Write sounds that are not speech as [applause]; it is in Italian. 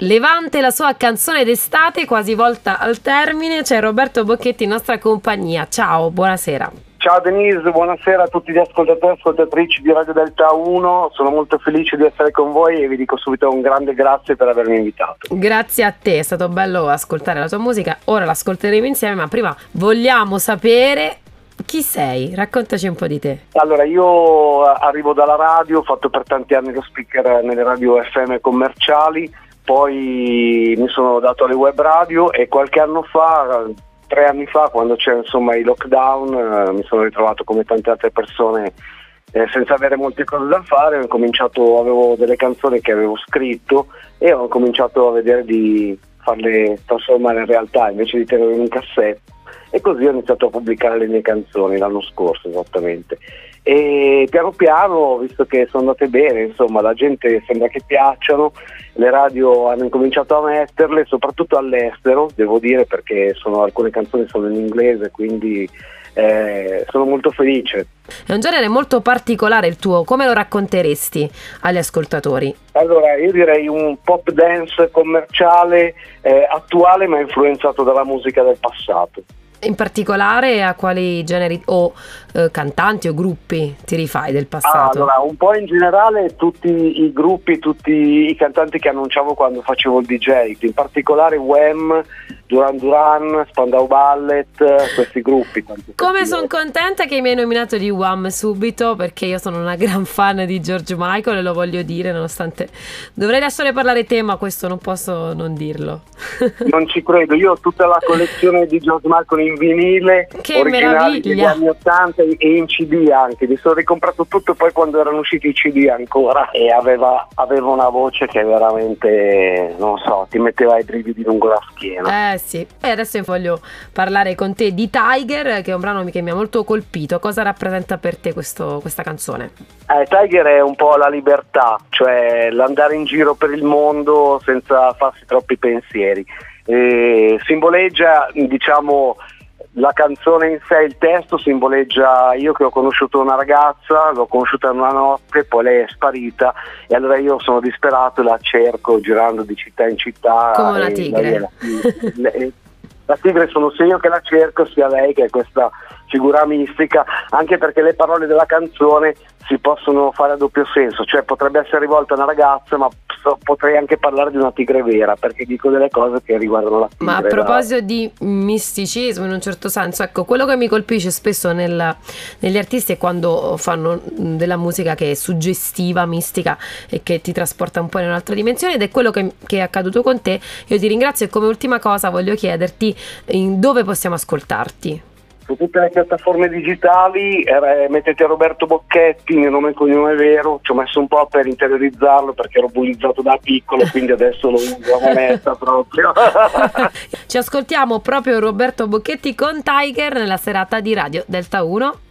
Levante la sua canzone d'estate quasi volta al termine, c'è Roberto Bocchetti in nostra compagnia. Ciao, buonasera. Ciao Denise, buonasera a tutti gli ascoltatori e ascoltatrici di Radio Delta 1, sono molto felice di essere con voi e vi dico subito un grande grazie per avermi invitato. Grazie a te, è stato bello ascoltare la tua musica, ora l'ascolteremo insieme, ma prima vogliamo sapere chi sei? Raccontaci un po' di te. Allora, io arrivo dalla radio, ho fatto per tanti anni lo speaker nelle radio FM commerciali, poi mi sono dato alle web radio e qualche anno fa, tre anni fa, quando c'era insomma i lockdown, eh, mi sono ritrovato come tante altre persone eh, senza avere molte cose da fare, cominciato, avevo delle canzoni che avevo scritto e ho cominciato a vedere di farle trasformare in realtà invece di tenere in un cassetto e così ho iniziato a pubblicare le mie canzoni l'anno scorso esattamente e piano piano visto che sono andate bene insomma la gente sembra che piacciono le radio hanno incominciato a metterle soprattutto all'estero devo dire perché sono, alcune canzoni sono in inglese quindi eh, sono molto felice. È un genere molto particolare il tuo, come lo racconteresti agli ascoltatori? Allora, io direi un pop dance commerciale eh, attuale ma influenzato dalla musica del passato. In particolare a quali generi o eh, cantanti o gruppi ti rifai del passato? Allora, un po' in generale tutti i gruppi, tutti i cantanti che annunciavo quando facevo il DJ, in particolare Wham, Duran Duran, Spandau Ballet, questi gruppi. Come sono contenta che mi hai nominato di Wham subito perché io sono una gran fan di George Michael e lo voglio dire nonostante dovrei lasciare parlare te ma questo non posso non dirlo. non ci credo, io ho tutta la collezione di George Michael in vinile, che originali degli anni 80 e in CD anche, mi sono ricomprato tutto poi quando erano usciti i CD ancora e aveva, aveva una voce che veramente, non so, ti metteva i brividi lungo la schiena. Eh, eh sì, e adesso voglio parlare con te di Tiger, che è un brano che mi ha molto colpito. Cosa rappresenta per te questo, questa canzone? Eh, Tiger è un po' la libertà, cioè l'andare in giro per il mondo senza farsi troppi pensieri. E simboleggia, diciamo, la canzone in sé, il testo simboleggia io che ho conosciuto una ragazza, l'ho conosciuta in una notte, poi lei è sparita e allora io sono disperato e la cerco girando di città in città. Come una tigre. La, la, [laughs] la tigre sono sia io che la cerco sia lei che è questa figura mistica, anche perché le parole della canzone si possono fare a doppio senso, cioè potrebbe essere rivolta a una ragazza, ma potrei anche parlare di una tigre vera, perché dico delle cose che riguardano la tigre. Ma a proposito di misticismo in un certo senso, ecco, quello che mi colpisce spesso nel, negli artisti è quando fanno della musica che è suggestiva, mistica e che ti trasporta un po' in un'altra dimensione ed è quello che, che è accaduto con te. Io ti ringrazio e come ultima cosa voglio chiederti dove possiamo ascoltarti su tutte le piattaforme digitali eh, mettete Roberto Bocchetti, mio nome e cognome vero, ci ho messo un po' per interiorizzarlo perché ero bullizzato da piccolo, quindi adesso lo uso a moneta [laughs] proprio. ci ascoltiamo proprio Roberto Bocchetti con Tiger nella serata di Radio Delta 1.